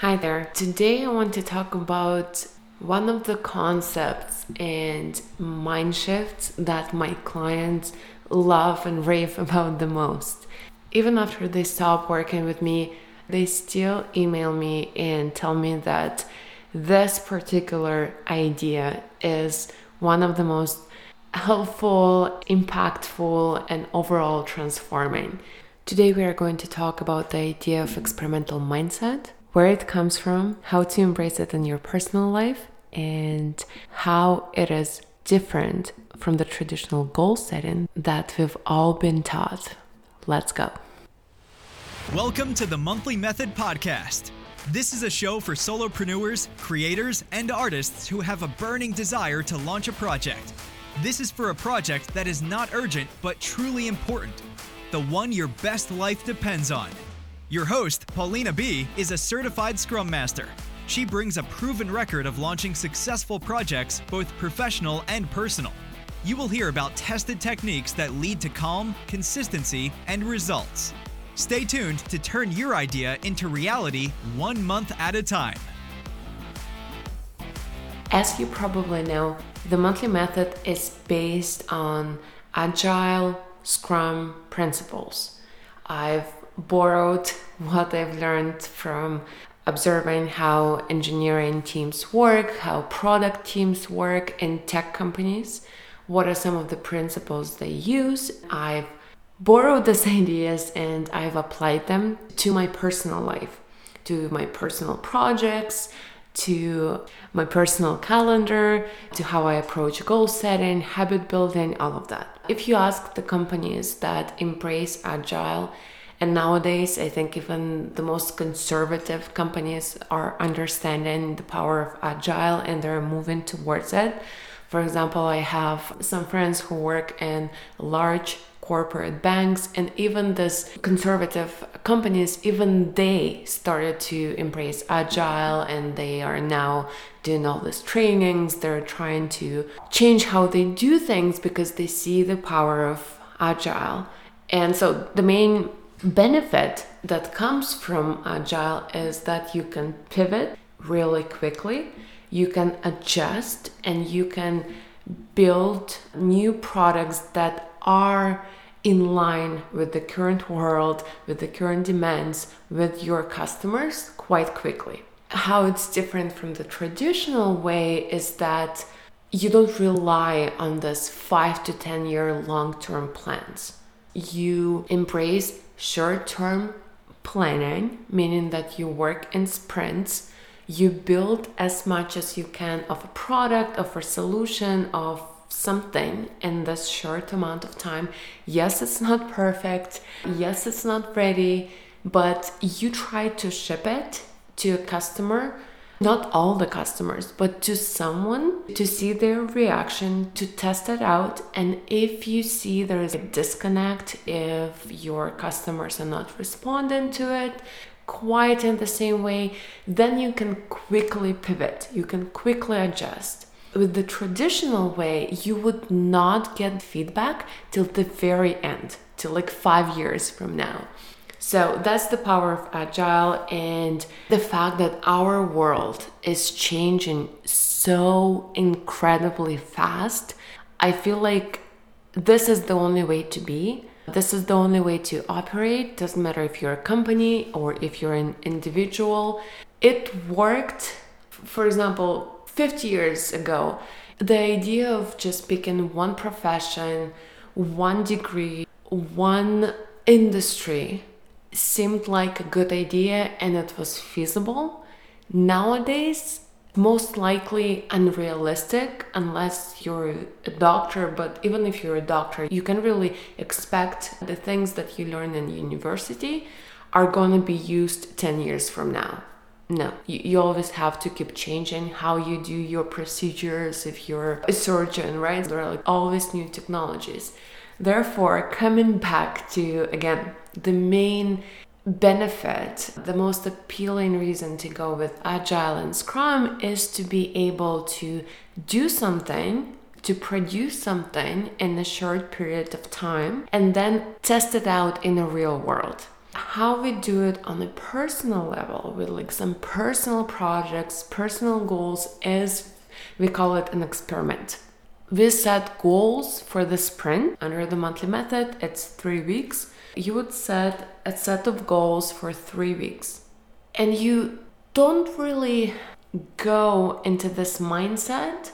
Hi there. Today I want to talk about one of the concepts and mind shifts that my clients love and rave about the most. Even after they stop working with me, they still email me and tell me that this particular idea is one of the most helpful, impactful, and overall transforming. Today, we are going to talk about the idea of experimental mindset where it comes from, how to embrace it in your personal life, and how it is different from the traditional goal setting that we've all been taught. Let's go. Welcome to the Monthly Method Podcast. This is a show for solopreneurs, creators, and artists who have a burning desire to launch a project. This is for a project that is not urgent but truly important, the one your best life depends on. Your host, Paulina B., is a certified Scrum Master. She brings a proven record of launching successful projects, both professional and personal. You will hear about tested techniques that lead to calm, consistency, and results. Stay tuned to turn your idea into reality one month at a time. As you probably know, the monthly method is based on agile Scrum principles. I've borrowed what I've learned from observing how engineering teams work, how product teams work in tech companies. What are some of the principles they use? I've borrowed these ideas and I've applied them to my personal life, to my personal projects, to my personal calendar, to how I approach goal setting, habit building, all of that. If you ask the companies that embrace agile, and nowadays, I think even the most conservative companies are understanding the power of agile and they're moving towards it. For example, I have some friends who work in large corporate banks and even this conservative companies even they started to embrace agile and they are now doing all these trainings they're trying to change how they do things because they see the power of agile and so the main benefit that comes from agile is that you can pivot really quickly you can adjust and you can build new products that are in line with the current world, with the current demands, with your customers quite quickly. How it's different from the traditional way is that you don't rely on this five to 10 year long term plans. You embrace short term planning, meaning that you work in sprints. You build as much as you can of a product, of a solution, of something in this short amount of time. Yes, it's not perfect. Yes, it's not ready, but you try to ship it to a customer not all the customers, but to someone to see their reaction, to test it out. And if you see there is a disconnect, if your customers are not responding to it quite in the same way, then you can quickly pivot, you can quickly adjust. With the traditional way, you would not get feedback till the very end, till like five years from now. So that's the power of agile and the fact that our world is changing so incredibly fast. I feel like this is the only way to be. This is the only way to operate. Doesn't matter if you're a company or if you're an individual. It worked, for example, 50 years ago. The idea of just picking one profession, one degree, one industry seemed like a good idea and it was feasible. Nowadays, most likely unrealistic unless you're a doctor but even if you're a doctor you can really expect the things that you learn in university are going to be used 10 years from now. No you, you always have to keep changing how you do your procedures if you're a surgeon right? There are like always new technologies therefore coming back to again the main benefit, the most appealing reason to go with Agile and Scrum is to be able to do something, to produce something in a short period of time, and then test it out in a real world. how we do it on a personal level with like some personal projects, personal goals is we call it an experiment. We set goals for the sprint under the monthly method. It's three weeks. You would set a set of goals for three weeks. And you don't really go into this mindset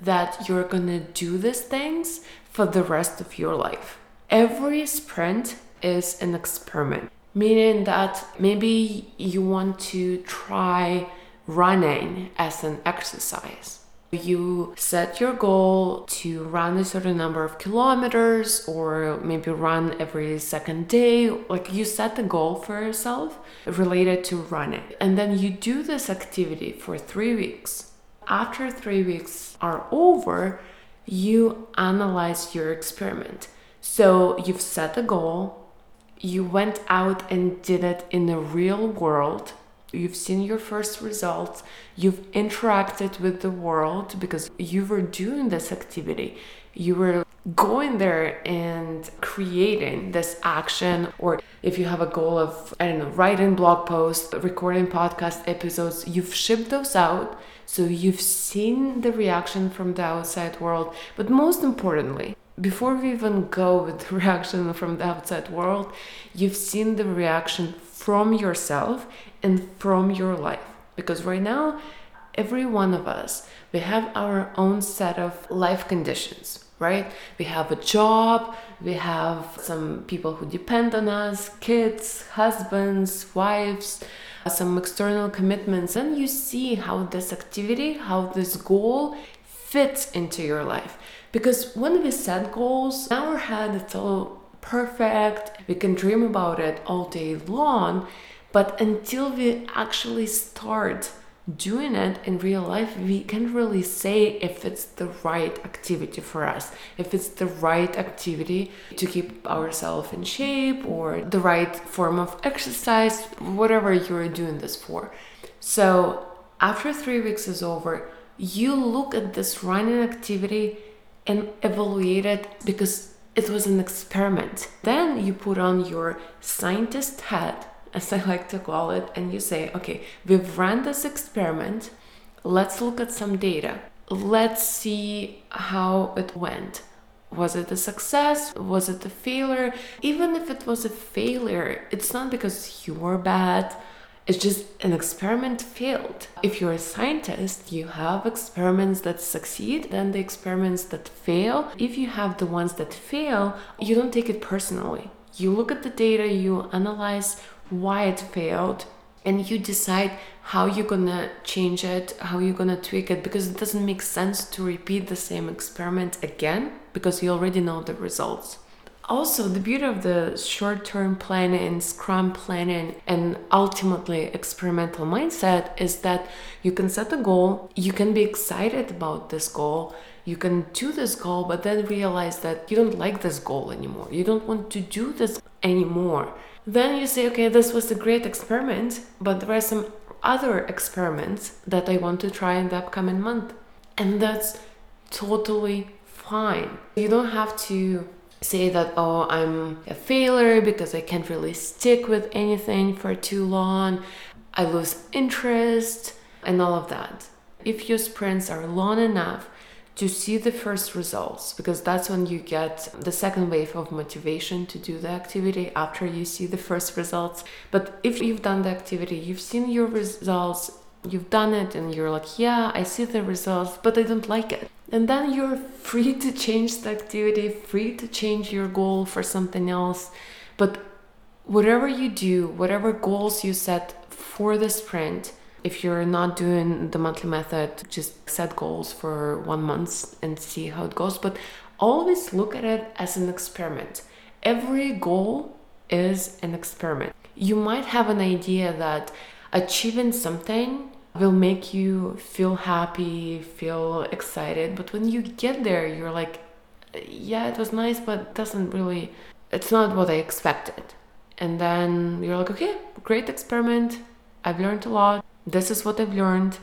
that you're gonna do these things for the rest of your life. Every sprint is an experiment, meaning that maybe you want to try running as an exercise. You set your goal to run a certain number of kilometers or maybe run every second day. Like you set the goal for yourself related to running. And then you do this activity for three weeks. After three weeks are over, you analyze your experiment. So you've set a goal, you went out and did it in the real world you've seen your first results, you've interacted with the world because you were doing this activity. You were going there and creating this action or if you have a goal of i don't know writing blog posts recording podcast episodes you've shipped those out so you've seen the reaction from the outside world but most importantly before we even go with reaction from the outside world you've seen the reaction from yourself and from your life. Because right now, every one of us, we have our own set of life conditions, right? We have a job, we have some people who depend on us, kids, husbands, wives, some external commitments, and you see how this activity, how this goal fits into your life. Because when we set goals, in our head it's all perfect, we can dream about it all day long, but until we actually start doing it in real life, we can't really say if it's the right activity for us, if it's the right activity to keep ourselves in shape or the right form of exercise, whatever you're doing this for. So, after three weeks is over, you look at this running activity and evaluate it because it was an experiment. Then you put on your scientist hat as I like to call it, and you say, okay, we've run this experiment, let's look at some data. Let's see how it went. Was it a success? Was it a failure? Even if it was a failure, it's not because you were bad. It's just an experiment failed. If you're a scientist, you have experiments that succeed, then the experiments that fail. If you have the ones that fail, you don't take it personally. You look at the data, you analyze why it failed and you decide how you're gonna change it how you're gonna tweak it because it doesn't make sense to repeat the same experiment again because you already know the results also the beauty of the short-term planning scrum planning and ultimately experimental mindset is that you can set a goal you can be excited about this goal you can do this goal but then realize that you don't like this goal anymore you don't want to do this anymore then you say, okay, this was a great experiment, but there are some other experiments that I want to try in the upcoming month. And that's totally fine. You don't have to say that, oh, I'm a failure because I can't really stick with anything for too long, I lose interest, and all of that. If your sprints are long enough, to see the first results because that's when you get the second wave of motivation to do the activity after you see the first results. But if you've done the activity, you've seen your results, you've done it, and you're like, yeah, I see the results, but I don't like it. And then you're free to change the activity, free to change your goal for something else. But whatever you do, whatever goals you set for the sprint, if you're not doing the monthly method, just set goals for one month and see how it goes. But always look at it as an experiment. Every goal is an experiment. You might have an idea that achieving something will make you feel happy, feel excited, but when you get there, you're like, yeah, it was nice, but doesn't really, it's not what I expected. And then you're like, okay, great experiment. I've learned a lot this is what I've learned.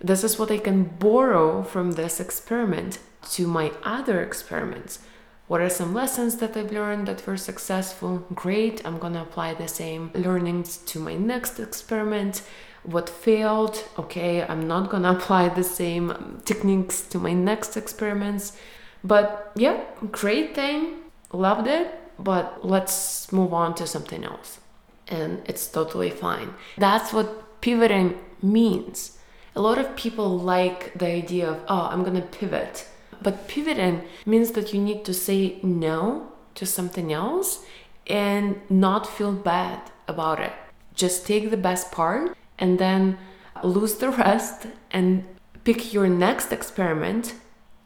This is what I can borrow from this experiment to my other experiments. What are some lessons that I've learned that were successful? Great, I'm gonna apply the same learnings to my next experiment. What failed? Okay, I'm not gonna apply the same techniques to my next experiments. But yeah, great thing, loved it, but let's move on to something else. And it's totally fine. That's what pivoting means. A lot of people like the idea of, oh, I'm gonna pivot but pivoting means that you need to say no to something else and not feel bad about it. Just take the best part and then lose the rest and pick your next experiment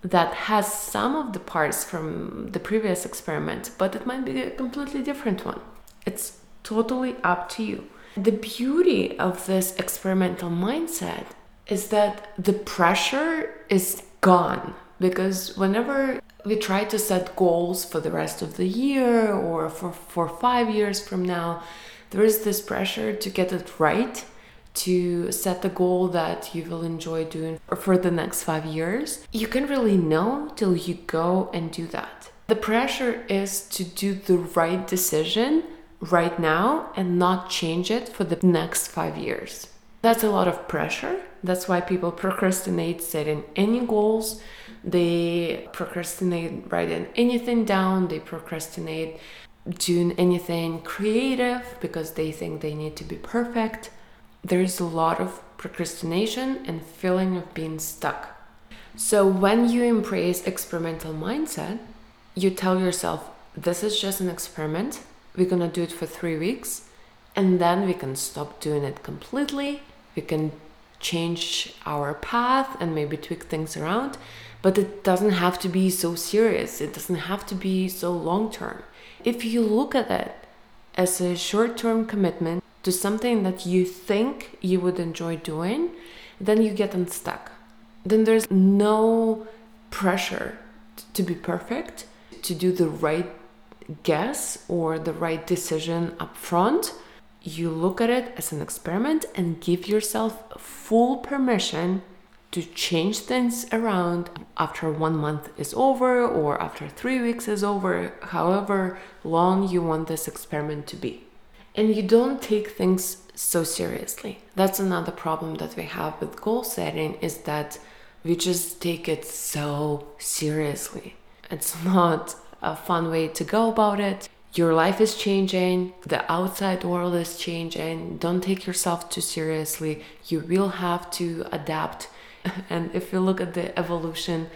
that has some of the parts from the previous experiment, but it might be a completely different one. It's totally up to you. The beauty of this experimental mindset is that the pressure is gone because whenever we try to set goals for the rest of the year or for, for five years from now, there is this pressure to get it right, to set the goal that you will enjoy doing for the next five years. You can really know till you go and do that. The pressure is to do the right decision right now and not change it for the next five years. That's a lot of pressure. That's why people procrastinate setting any goals they procrastinate writing anything down, they procrastinate doing anything creative because they think they need to be perfect. There's a lot of procrastination and feeling of being stuck. So when you embrace experimental mindset, you tell yourself, this is just an experiment. We're gonna do it for three weeks, and then we can stop doing it completely. We can change our path and maybe tweak things around but it doesn't have to be so serious. It doesn't have to be so long term. If you look at it as a short term commitment to something that you think you would enjoy doing, then you get unstuck. Then there's no pressure to be perfect, to do the right guess or the right decision up front. You look at it as an experiment and give yourself full permission to change things around after one month is over or after three weeks is over, however long you want this experiment to be. And you don't take things so seriously. That's another problem that we have with goal setting is that we just take it so seriously. It's not a fun way to go about it. Your life is changing, the outside world is changing. Don't take yourself too seriously. You will have to adapt and if you look at the evolution,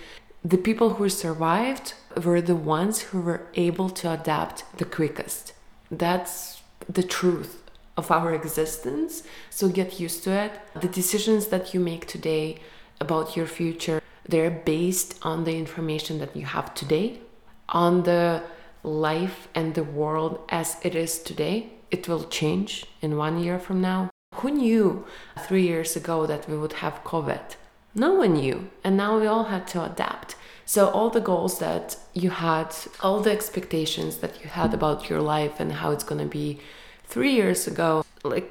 the people who survived were the ones who were able to adapt the quickest. That's the truth of our existence. So get used to it. The decisions that you make today about your future, they're based on the information that you have today, on the life and the world as it is today. It will change in one year from now. Who knew three years ago that we would have COVID? no one knew and now we all had to adapt so all the goals that you had all the expectations that you had about your life and how it's going to be 3 years ago like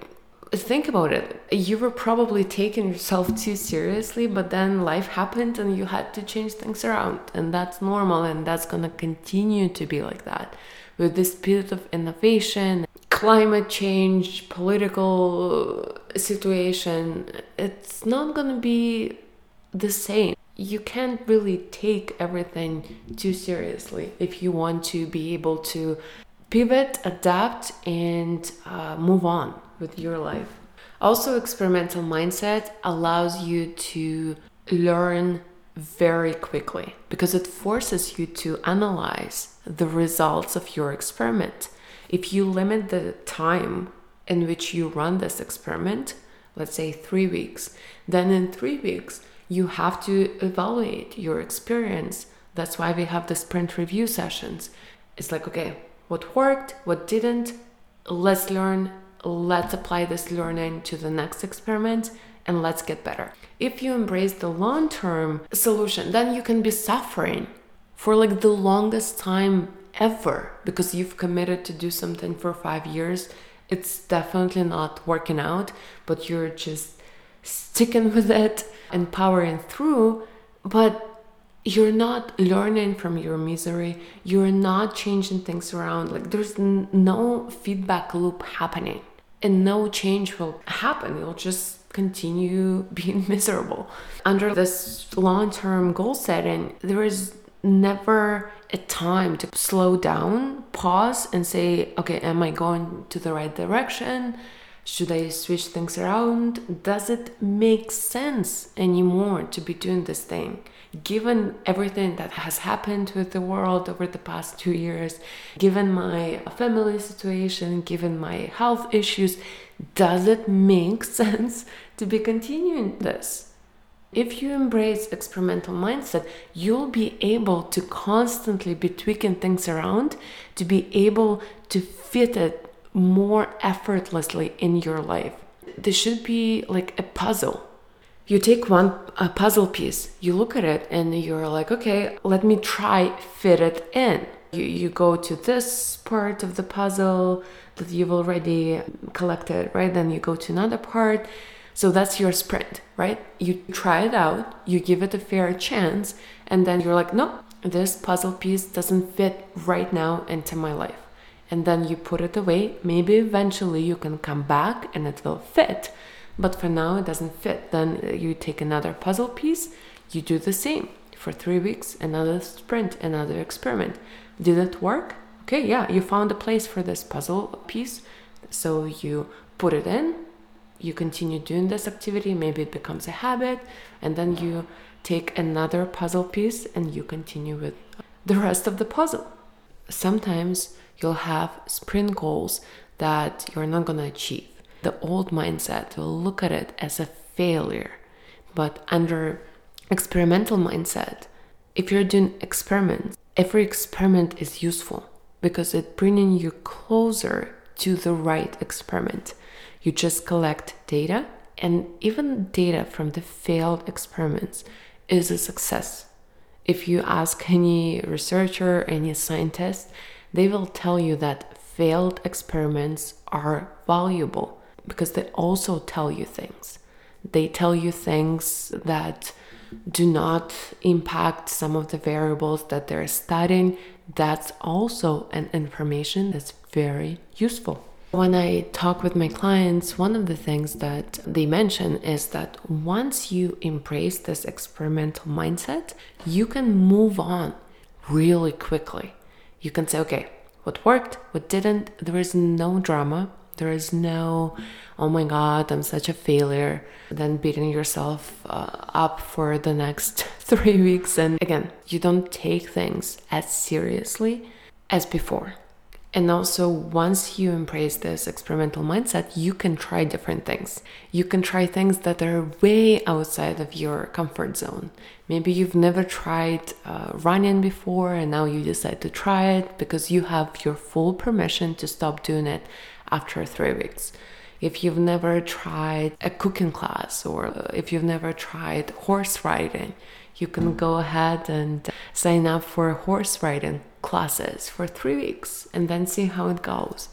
think about it you were probably taking yourself too seriously but then life happened and you had to change things around and that's normal and that's going to continue to be like that with this spirit of innovation climate change political situation it's not going to be the same. You can't really take everything too seriously if you want to be able to pivot, adapt, and uh, move on with your life. Also, experimental mindset allows you to learn very quickly because it forces you to analyze the results of your experiment. If you limit the time in which you run this experiment, let's say three weeks, then in three weeks, you have to evaluate your experience. That's why we have the sprint review sessions. It's like, okay, what worked, what didn't, let's learn, let's apply this learning to the next experiment, and let's get better. If you embrace the long term solution, then you can be suffering for like the longest time ever because you've committed to do something for five years. It's definitely not working out, but you're just sticking with it and powering through. But you're not learning from your misery. You're not changing things around. Like there's n- no feedback loop happening and no change will happen. You'll just continue being miserable. Under this long-term goal setting there is never a time to slow down pause and say okay am i going to the right direction should I switch things around? Does it make sense anymore to be doing this thing? Given everything that has happened with the world over the past two years, given my family situation, given my health issues, does it make sense to be continuing this? If you embrace experimental mindset, you'll be able to constantly be tweaking things around to be able to fit it more effortlessly in your life. This should be like a puzzle. You take one a puzzle piece, you look at it and you're like, okay, let me try fit it in. You, you go to this part of the puzzle that you've already collected, right? Then you go to another part. So that's your sprint, right? You try it out, you give it a fair chance, and then you're like, no, this puzzle piece doesn't fit right now into my life and then you put it away. Maybe eventually you can come back and it will fit, but for now it doesn't fit. Then uh, you take another puzzle piece, you do the same for three weeks, another sprint, another experiment. Did it work? Okay, yeah, you found a place for this puzzle piece, so you put it in. You continue doing this activity, maybe it becomes a habit, and then you take another puzzle piece and you continue with the rest of the puzzle. Sometimes you'll have sprint goals that you're not going to achieve. The old mindset will look at it as a failure. But under experimental mindset, if you're doing experiments, every experiment is useful because it's bringing you closer to the right experiment. You just collect data, and even data from the failed experiments is a success. If you ask any researcher, any scientist, they will tell you that failed experiments are valuable because they also tell you things. They tell you things that do not impact some of the variables that they're studying. That's also an information that's very useful. When I talk with my clients, one of the things that they mention is that once you embrace this experimental mindset, you can move on really quickly you can say, okay, what worked, what didn't. There is no drama. There is no, oh my God, I'm such a failure. Then beating yourself uh, up for the next three weeks. And again, you don't take things as seriously as before. And also, once you embrace this experimental mindset, you can try different things. You can try things that are way outside of your comfort zone. Maybe you've never tried uh, running before and now you decide to try it because you have your full permission to stop doing it after three weeks. If you've never tried a cooking class or if you've never tried horse riding, you can go ahead and sign up for horse riding classes for three weeks and then see how it goes.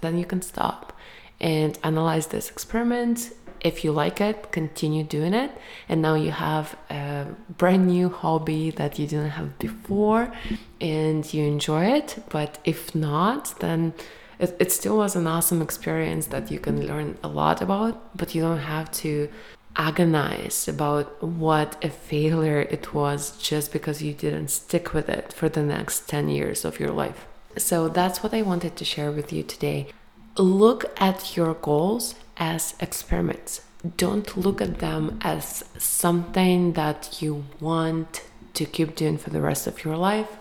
Then you can stop and analyze this experiment. If you like it, continue doing it. And now you have a brand new hobby that you didn't have before and you enjoy it. But if not, then it, it still was an awesome experience that you can learn a lot about, but you don't have to agonize about what a failure it was just because you didn't stick with it for the next 10 years of your life. So that's what I wanted to share with you today. Look at your goals as experiments. Don't look at them as something that you want to keep doing for the rest of your life.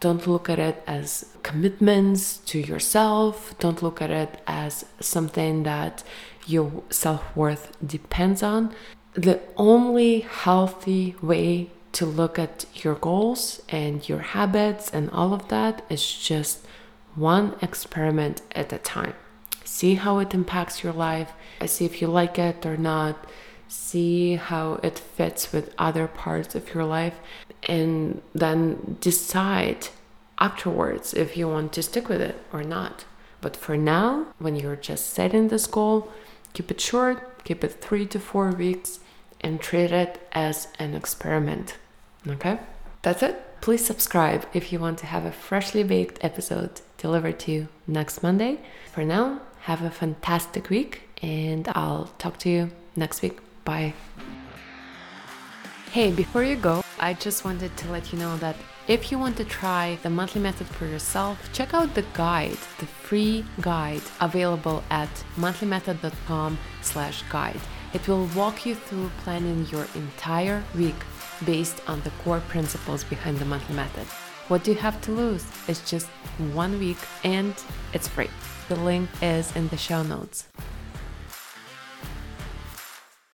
Don't look at it as commitments to yourself. Don't look at it as something that your self worth depends on. The only healthy way to look at your goals and your habits and all of that is just one experiment at a time. See how it impacts your life, see if you like it or not, see how it fits with other parts of your life, and then decide afterwards if you want to stick with it or not. But for now, when you're just setting this goal, Keep it short, keep it three to four weeks, and treat it as an experiment. Okay? That's it. Please subscribe if you want to have a freshly baked episode delivered to you next Monday. For now, have a fantastic week and I'll talk to you next week. Bye. Hey, before you go, I just wanted to let you know that if you want to try the monthly method for yourself, check out the guide, the free guide available at monthlymethod.com slash guide. It will walk you through planning your entire week based on the core principles behind the monthly method. What do you have to lose? It's just one week and it's free. The link is in the show notes.